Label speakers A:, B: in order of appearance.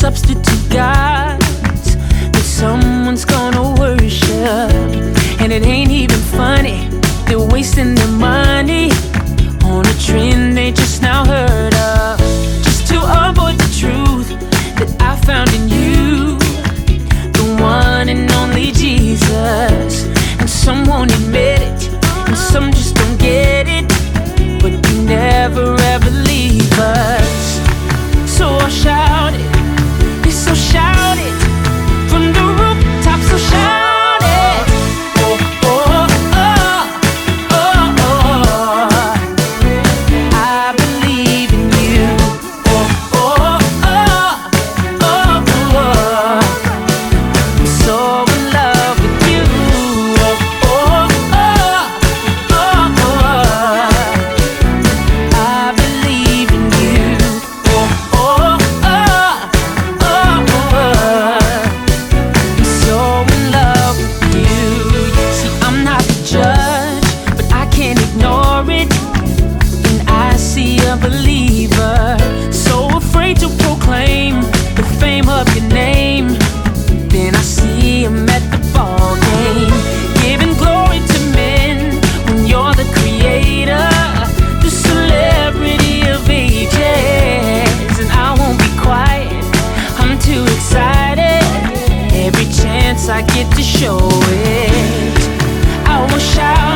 A: substitute gods that someone's gonna worship. And it ain't even funny, they're wasting their money on a trend they just now heard of. Just to avoid the truth that I found in you. I get to show it. I will shout.